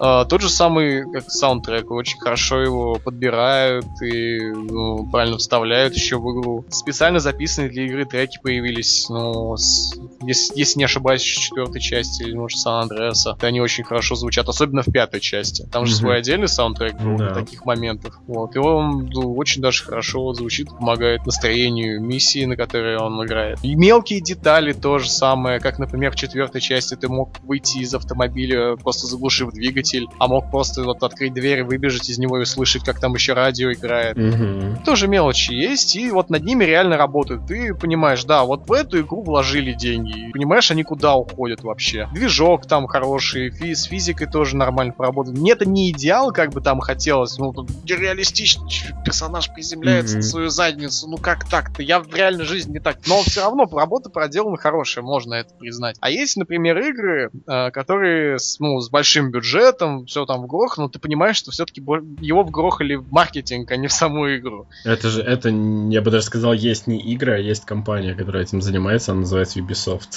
А, тот же самый как саундтрек, очень хорошо его подбирают и ну, правильно вставляют еще в игру. Специально записанные для игры треки появились, ну, с, если, если не ошибаюсь, в четвертой части или, может, Сан Андреаса. Они очень хорошо звучат, особенно в пятой части. Там же mm-hmm. свой отдельный саундтрек был для таких моментов. Вот. И он ну, очень даже хорошо звучит, помогает настроению миссии, на которой он играет. И мелкие детали то же самое, как, например, в четвертой части ты мог выйти из автомобиля, просто заглушив двигатель, а мог просто вот открыть дверь, выбежать из него и услышать, как там еще радио играет. Mm-hmm. Тоже мелочи есть, и вот над ними реально работают. Ты понимаешь, да, вот в эту игру вложили деньги. Понимаешь, они куда уходят вообще. Движок там хороший, фи- с физикой тоже нормально поработан. Мне это не идеал, как бы там хотелось. Ну, тут реалистично персонаж приземляется mm-hmm. на свою задницу. Ну как так-то? Я в реальной жизни не так. Но все равно работа проделана хорошая, можно это признать. А есть, например, игры, э, которые с, ну, с большим бюджетом, все там вгрохано, но ты понимаешь, что все-таки его вгрохали в маркетинг, а не в саму игру. Это же, это, я бы даже сказал, есть не игра, а есть компания, которая этим занимается, она называется Ubisoft.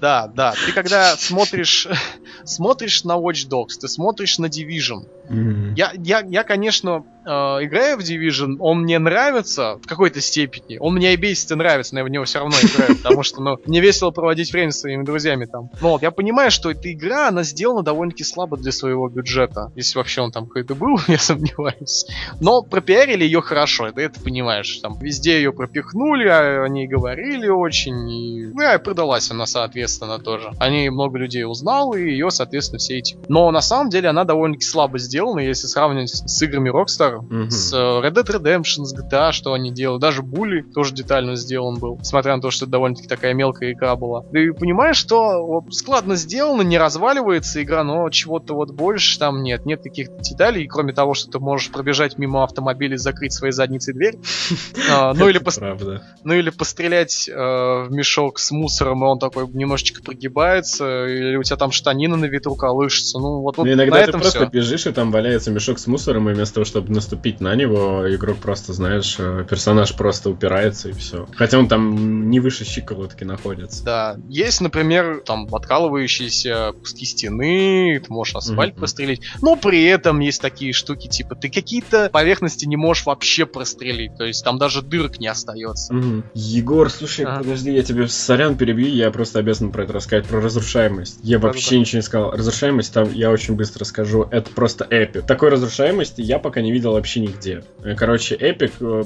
Да, да. Ты когда смотришь, смотришь на Watch Dogs, ты смотришь на Division. Я, я, я, конечно, э, играю в Division, он мне нравится в какой-то степени. Он мне и бесит и нравится, но я в него все равно играю, потому что, ну, мне весело проводить время с своими друзьями там. Но вот я понимаю, что эта игра, она сделана довольно-таки слабо для своего бюджета. Если вообще он там какой-то был, я сомневаюсь. Но пропиарили ее хорошо, ты это понимаешь. Там везде ее пропихнули, а о ней говорили очень. И, ну, и продалась она, соответственно, тоже. О ней много людей узнало, и ее, соответственно, все эти... Но на самом деле она довольно-таки слабо сделана, если сравнивать с играми Rockstar, mm-hmm. с э, Red Dead Redemption, с GTA, что они делали. Даже Bully тоже детально сделан был, несмотря на то, что это довольно-таки такая мелкая игра была. Ты понимаешь, что вот, складно сделано, не разваливается игра, но чего-то вот больше там нет. Нет каких-то деталей, кроме того, что ты можешь пробежать мимо автомобиля и закрыть своей задницей дверь. А, ну или ну или пострелять э, в мешок с мусором, и он такой немножечко прогибается, или у тебя там штанина на ветру колышется. Ну вот, вот иногда ты просто бежишь, и там валяется мешок с мусором, и вместо того, чтобы наступить на него, игрок просто, знаешь, э, персонаж просто упирается, и все. Хотя он там не выше щиколотки находится. Да. Есть, например, там откалывающиеся куски стены, ты можешь асфальт mm-hmm. прострелить, но при этом есть такие штуки, типа ты какие-то поверхности не можешь вообще прострелить, то есть там даже дырок не остается. Mm-hmm. Егор, слушай, а. подожди, я тебе сорян перебью, я просто обязан про это рассказать, про разрушаемость. Я да, вообще да. ничего не сказал. Разрушаемость там, я очень быстро скажу, это просто эпик. Такой разрушаемости я пока не видел вообще нигде. Короче, эпик э,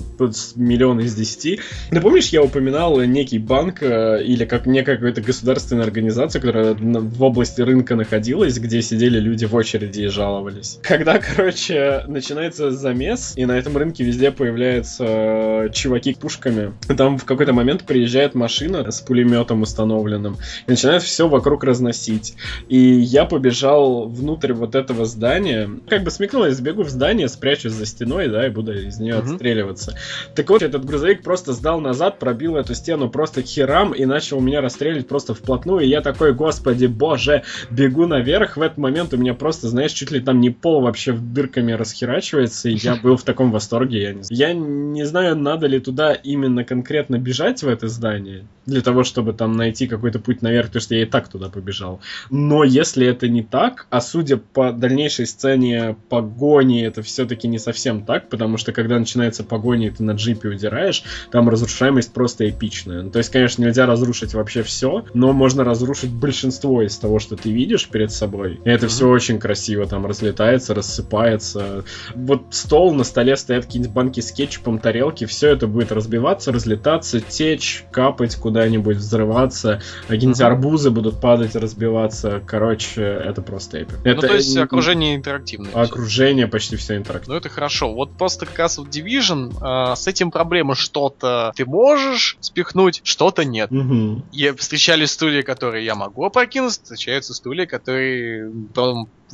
миллион из десяти. Ты помнишь, я упоминал некий банк э, или как некая какая-то государственная организация, которая в области рынка находилась, где сидели люди в очереди и жаловались. Когда, короче, начинается замес, и на этом рынке везде появляются э, чуваки с пушками, там в какой-то момент приезжает машина с пулеметом установленным и начинает все вокруг разносить. И я побежал внутрь вот этого здания, как бы смекнул, я сбегу в здание, спрячусь за стеной, да, и буду из нее mm-hmm. отстреливаться. Так вот, этот грузовик просто сдал назад, пробил эту стену просто херам и начал меня расстреливать просто вплотную. И я такой, господи, боже, бегу наверх. В этот момент у меня просто, знаешь, чуть ли там не пол вообще дырками расхерачивается. И я был в таком восторге. Я не, я не знаю, надо ли туда именно конкретно бежать в это здание для того, чтобы там найти какой-то путь наверх, потому что я и так туда побежал. Но если это не так, а судя по дальнейшей сцене погони, это все-таки не совсем так, потому что когда начинается погоня, и ты на джипе удираешь, там разрушаемость просто эпичная. Ну, то есть, конечно, нельзя разрушить вообще все, но можно разрушить большинство из того, что ты видишь перед собой. И это mm-hmm. все очень красиво, там разлетается, рассыпается. Вот стол, на столе стоят какие-нибудь банки с кетчупом, тарелки, все это будет разбиваться, разлетаться, течь, капать куда-нибудь, взрываться, какие-нибудь mm-hmm. арбузы будут падать, разбиваться. Короче, это просто эпик. Ну, это... то есть окружение интерактивное. Окружение почти все интерактивное. Ну, это хорошо. Вот просто как раз в Division э, с этим проблема. Что-то ты можешь спихнуть, что-то нет. Угу. Я встречали стулья, которые я могу опрокинуть, встречаются стулья, которые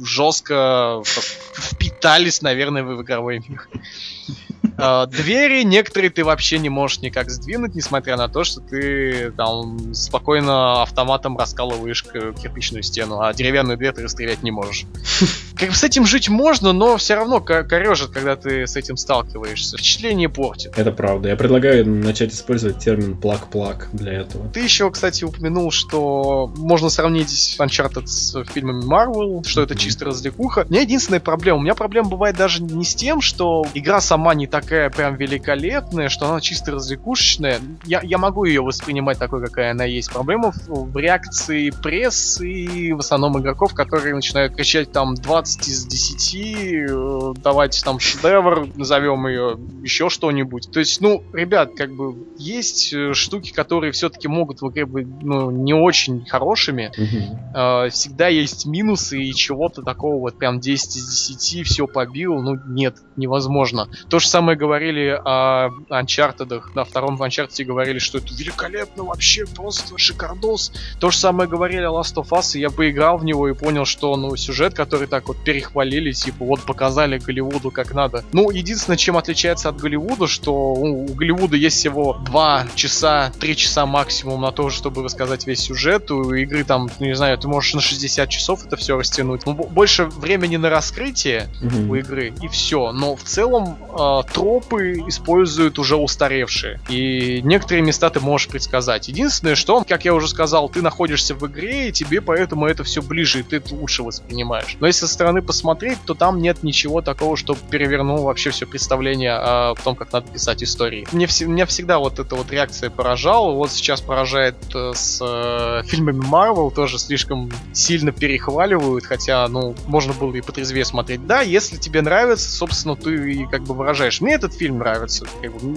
жестко впитались, наверное, в игровой мир. А, двери некоторые ты вообще не можешь никак сдвинуть, несмотря на то, что ты там спокойно автоматом раскалываешь кирпичную стену, а деревянную дверь ты расстрелять не можешь. Как бы с этим жить можно, но все равно корежит, когда ты с этим сталкиваешься. Впечатление портит. Это правда. Я предлагаю начать использовать термин плак-плак для этого. Ты еще, кстати, упомянул, что можно сравнить Uncharted с фильмами Marvel, что это чисто развлекуха. У меня единственная проблема. У меня проблема бывает даже не с тем, что игра сама не такая прям великолепная, что она чисто развлекушечная. Я, я могу ее воспринимать такой, какая она есть. Проблема в, в реакции прессы и в основном игроков, которые начинают кричать там 20 из 10, э, давайте там шедевр, назовем ее, еще что-нибудь. То есть, ну, ребят, как бы есть э, штуки, которые все-таки могут в игре быть ну, не очень хорошими. Э, всегда есть минусы и чего-то такого вот прям 10 из 10, все побил, ну нет, невозможно. То же самое говорили о Uncharted, на втором Uncharted говорили, что это великолепно, вообще просто шикардос. То же самое говорили о Last of Us, и я поиграл в него и понял, что ну сюжет, который так вот перехвалили, типа вот показали Голливуду как надо. Ну, единственное, чем отличается от Голливуда, что у Голливуда есть всего 2 часа, 3 часа максимум на то, чтобы рассказать весь сюжет. У игры там, ну, не знаю, ты можешь на 60 часов это все растянуть. Ну, больше времени на раскрытие mm-hmm. у игры, и все. Но в целом э, тропы используют уже устаревшие. И некоторые места ты можешь предсказать. Единственное, что, как я уже сказал, ты находишься в игре, и тебе поэтому это все ближе, и ты это лучше воспринимаешь. Но если со стороны посмотреть, то там нет ничего такого, что перевернуло вообще все представление о том, как надо писать истории. Мне, меня всегда вот эта вот реакция поражала. Вот сейчас поражает э, с э, фильмами Marvel, тоже слишком сильно перехваливают, хотя, ну, можно было и потрезвее смотреть. Да, если тебе нравится, собственно, ты как бы выражаешь. Мне этот фильм нравится.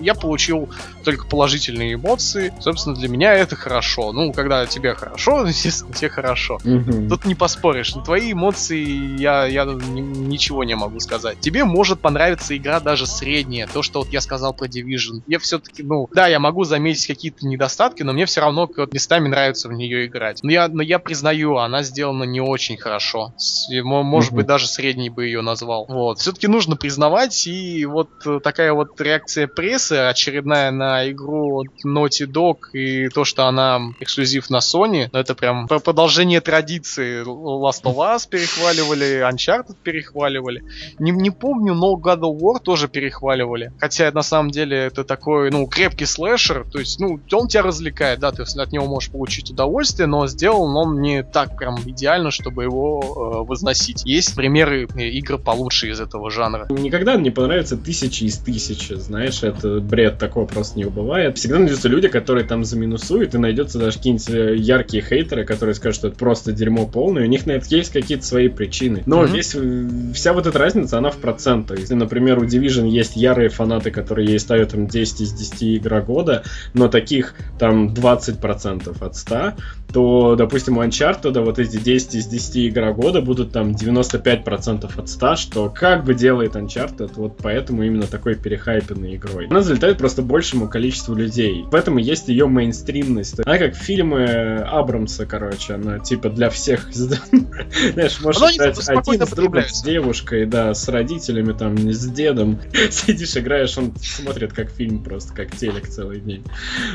Я получил только положительные эмоции. Собственно, для меня это хорошо. Ну, когда тебе хорошо, естественно, тебе хорошо. Mm-hmm. Тут не поспоришь. На твои эмоции я, я ничего не могу сказать. Тебе может понравиться игра даже средняя. То, что вот я сказал про Division. Я все-таки, ну, да, я могу заметить какие-то недостатки, но мне все равно вот, местами нравится в нее играть. Но я, но я признаю, она сделана не очень хорошо. Может mm-hmm. быть, даже средний бы ее назвал. Вот. Все-таки нужно признавать, и вот такая вот реакция прессы очередная на игру Naughty Dog и то, что она эксклюзив на Sony, ну, это прям продолжение традиции. Last of Us перехваливали, Uncharted перехваливали. Не, не помню, но God of War тоже перехваливали. Хотя на самом деле это такой, ну, крепкий слэшер, то есть, ну, он тебя развлекает, да, ты от него можешь получить удовольствие, но сделан он не так прям идеально, чтобы его э, возносить. Есть примеры э, игр получше из этого жанра. Никогда не понравится тысячи из тысячи, знаешь, это бред, такого просто не бывает. Всегда найдутся люди, которые там заминусуют, и найдется даже какие-нибудь э, яркие хейтеры, которые скажут, что это просто дерьмо полное, у них на это есть какие-то свои причины. Но mm-hmm. весь, э, вся вот эта разница, она в процентах. Если, например, у Division есть ярые фанаты, которые ей ставят там 10 из 10 игра года, но таких там 20% от 100, то, допустим, у Uncharted вот эти 10 из 10 игра года будут там 95% от 100, что как бы делает Uncharted, вот поэтому именно такой перехайпенной игрой. Она залетает просто большему количеству людей. Поэтому есть ее мейнстримность. Она как фильмы Абрамса, короче, она типа для всех Знаешь, можешь играть один с другом, с девушкой, да, с родителями, там, с дедом. Сидишь, играешь, он смотрит как фильм просто, как телек целый день.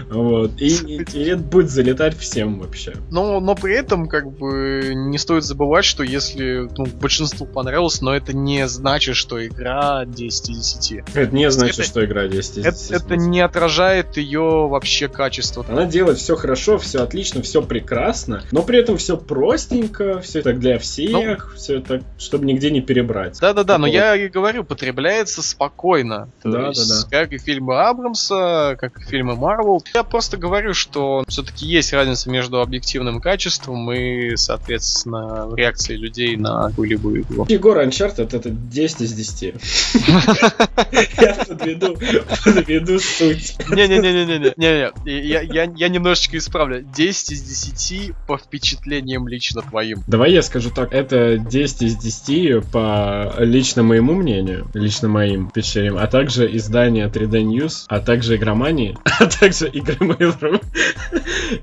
Вот. И, и, и это будет залетать всем вообще вообще. Но, но при этом, как бы, не стоит забывать, что если ну, большинству понравилось, но это не значит, что игра 10 из 10. Это не значит, это, что игра 10 из 10. Это, это не отражает ее вообще качество. Она делает все хорошо, все отлично, все прекрасно, но при этом все простенько, все так для всех, ну, все так, чтобы нигде не перебрать. Да-да-да, но я и говорю, потребляется спокойно. Да-да-да. Как и фильмы Абрамса, как и фильмы Марвел. Я просто говорю, что все-таки есть разница между объективным объективным качеством и, соответственно, реакцией людей на какую-либо игру. Егор Uncharted это 10 из 10. Я подведу, подведу суть. Не-не-не-не-не. Я немножечко исправлю. 10 из 10 по впечатлениям лично твоим. Давай я скажу так. Это 10 из 10 по лично моему мнению, лично моим впечатлениям, а также издание 3D News, а также игромании, а также игры Mail.ru,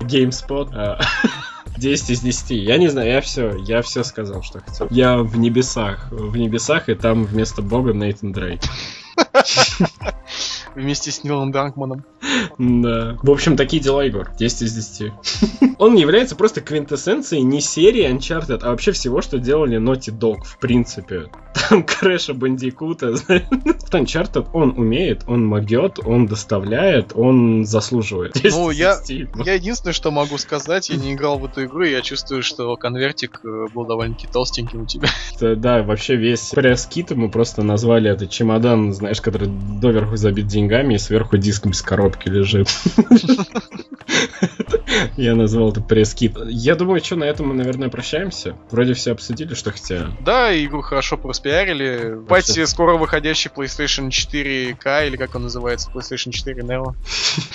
GameSpot, а, 10 из 10. Я не знаю, я все, я все сказал, что хотел. Я в небесах, в небесах, и там вместо бога Нейтан Дрейк. Вместе с Нилом Дракманом. Да. В общем, такие дела, Егор. 10 из 10. Он является просто квинтэссенцией не серии Uncharted, а вообще всего, что делали Naughty Dog, в принципе. Там Крэша Бандикута. Uncharted он умеет, он могет, он доставляет, он заслуживает. Ну, я, я единственное, что могу сказать, я не играл в эту игру, и я чувствую, что конвертик э, был довольно-таки толстеньким у тебя. Да, вообще весь пресс-кит мы просто назвали это чемодан, знаешь, который доверху забит деньгами, и сверху диск без коробки лежит. Я назвал это пресс-кит. Я думаю, что на этом мы, наверное, прощаемся. Вроде все обсудили, что хотели. Да, игру хорошо проспиарили. Пати скоро выходящий PlayStation 4K, или как он называется, PlayStation 4 Neo.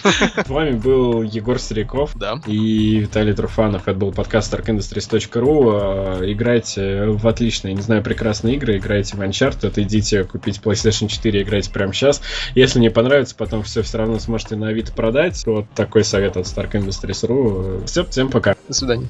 С вами был Егор Серяков да. и Виталий Труфанов. Это был подкаст ArkIndustries.ru. Играйте в отличные, не знаю, прекрасные игры. Играйте в Uncharted. Идите купить PlayStation 4, играйте прямо сейчас. Если не понравится, потом все все равно сможете на Авито продать. Вот такой совет от Stark Industries.ru. Все, всем пока. До свидания.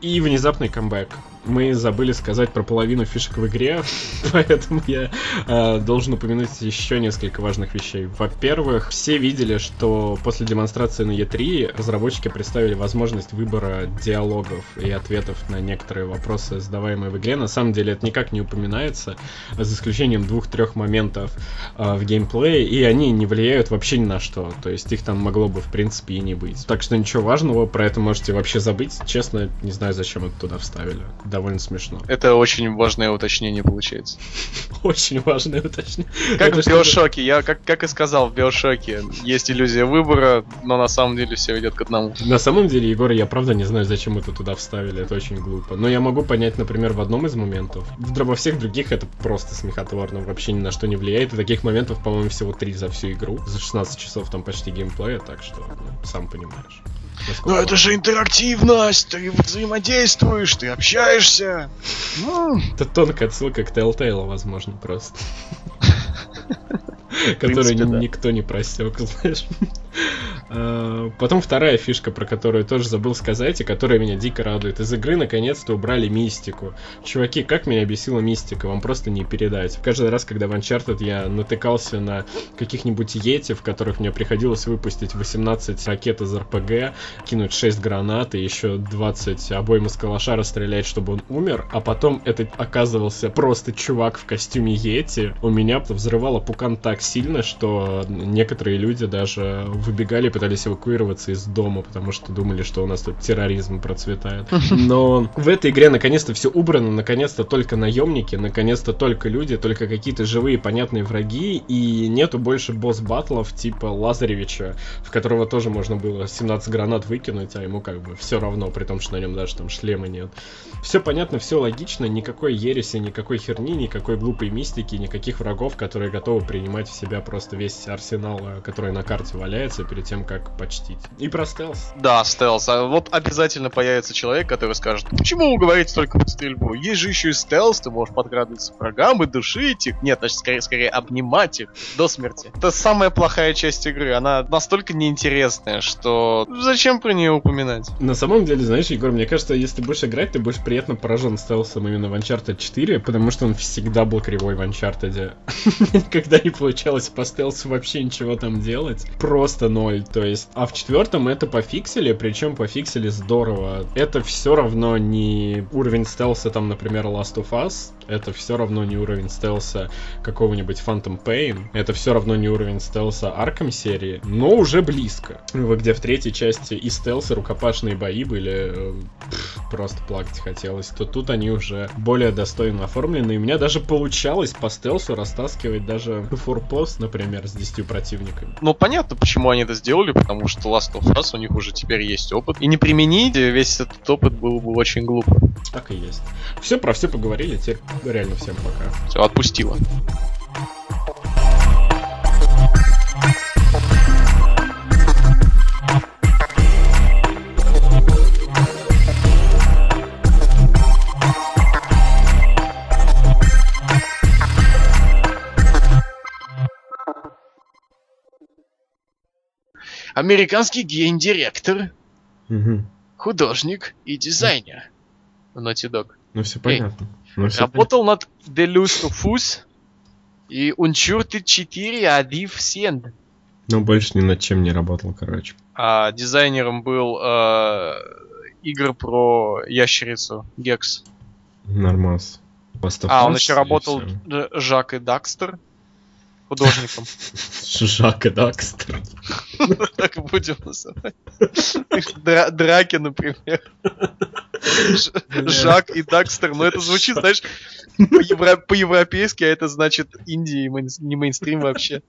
И внезапный камбэк мы забыли сказать про половину фишек в игре, поэтому я э, должен упомянуть еще несколько важных вещей. Во-первых, все видели, что после демонстрации на E3 разработчики представили возможность выбора диалогов и ответов на некоторые вопросы, задаваемые в игре. На самом деле это никак не упоминается, за исключением двух-трех моментов э, в геймплее, и они не влияют вообще ни на что. То есть их там могло бы, в принципе, и не быть. Так что ничего важного про это можете вообще забыть. Честно, не знаю, зачем это туда вставили довольно смешно. Это очень важное уточнение получается. Очень важное уточнение. Как в Биошоке, я как, как и сказал, в Биошоке есть иллюзия выбора, но на самом деле все идет к одному. На самом деле, Егор, я правда не знаю, зачем это туда вставили, это очень глупо. Но я могу понять, например, в одном из моментов. Во всех других это просто смехотворно, вообще ни на что не влияет. И таких моментов, по-моему, всего три за всю игру. За 16 часов там почти геймплея, так что, ну, сам понимаешь. Ну это же интерактивность, ты взаимодействуешь, ты общаешься. Ну... Это тонкая отсылка к Telltale, возможно, просто. Который никто не просек, знаешь. А, потом вторая фишка, про которую тоже забыл сказать, и которая меня дико радует. Из игры наконец-то убрали мистику. Чуваки, как меня бесила мистика, вам просто не передать. Каждый раз, когда в Uncharted я натыкался на каких-нибудь Йети, в которых мне приходилось выпустить 18 ракет из РПГ, кинуть 6 гранат и еще 20 обойм из калаша расстрелять, чтобы он умер, а потом это оказывался просто чувак в костюме Йети, у меня взрывало пукан так сильно, что некоторые люди даже выбегали пытались эвакуироваться из дома, потому что думали, что у нас тут терроризм процветает. Но в этой игре наконец-то все убрано, наконец-то только наемники, наконец-то только люди, только какие-то живые понятные враги, и нету больше босс-батлов типа Лазаревича, в которого тоже можно было 17 гранат выкинуть, а ему как бы все равно, при том, что на нем даже там шлема нет. Все понятно, все логично, никакой ереси, никакой херни, никакой глупой мистики, никаких врагов, которые готовы принимать в себя просто весь арсенал, э, который на карте валяется перед тем, как почтить. И про стелс. Да, стелс. А вот обязательно появится человек, который скажет, почему вы говорите только про стрельбу? Есть же еще и стелс, ты можешь подкрадываться к врагам и душить их. Нет, значит, скорее, скорее обнимать их до смерти. Это самая плохая часть игры. Она настолько неинтересная, что зачем про нее упоминать? На самом деле, знаешь, Егор, мне кажется, если будешь играть, ты будешь приятно поражен стелсом именно в Uncharted 4, потому что он всегда был кривой в Uncharted. Никогда не получалось по стелсу вообще ничего там делать. Просто ноль. То есть, а в четвертом это пофиксили, причем пофиксили здорово. Это все равно не уровень стелса, там, например, Last of Us, это все равно не уровень стелса какого-нибудь Phantom Pain, это все равно не уровень стелса Arkham серии, но уже близко. Где в третьей части и стелс, и рукопашные бои были э, пфф, просто плакать хотелось, то тут они уже более достойно оформлены, и у меня даже получалось по стелсу растаскивать даже форпост, например, с 10 противниками. Ну, понятно, почему они это сделали, потому что Last of Us у них уже теперь есть опыт. И не применить весь этот опыт было бы очень глупо. Так и есть. Все, про все поговорили, теперь реально всем пока. Все, отпустила. Американский гейм-директор, угу. художник и дизайнер в Naughty Dog. Ну все понятно. Ну, все работал понятно. над Deluxe of Us, И Uncharted 4 Adif Send. Ну, больше ни над чем не работал, короче. А дизайнером был э, игр про ящерицу Гекс. Нормас. А, он еще работал Жак и Дакстер художником. Жак и Дакстер. Так будем называть. Дра- Драки, например. Жак и Дакстер. Но это звучит, знаешь, по-евро- по-европейски, а это значит Индия, не мейнстрим вообще.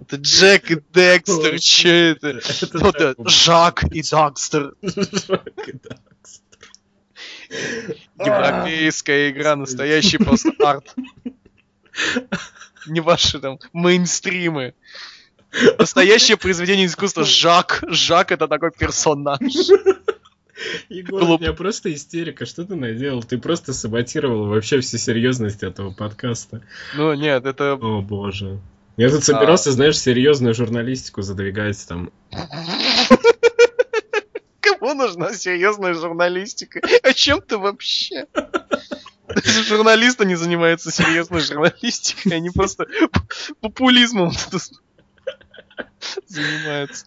Это Джек и Декстер, че это, Жак и Дакстер. Жак и Дакстер. Европейская игра, настоящий просто арт. Не ваши там мейнстримы. Настоящее произведение искусства Жак. Жак это такой персонаж. Егор, Глуп. у меня просто истерика. Что ты наделал? Ты просто саботировал вообще всю серьезность этого подкаста. Ну нет, это... О боже. Я тут собирался, знаешь, серьезную журналистику задвигать там. Кому нужна серьезная журналистика? О чем ты вообще? Даже журналисты не занимаются серьезной журналистикой, они просто популизмом занимаются.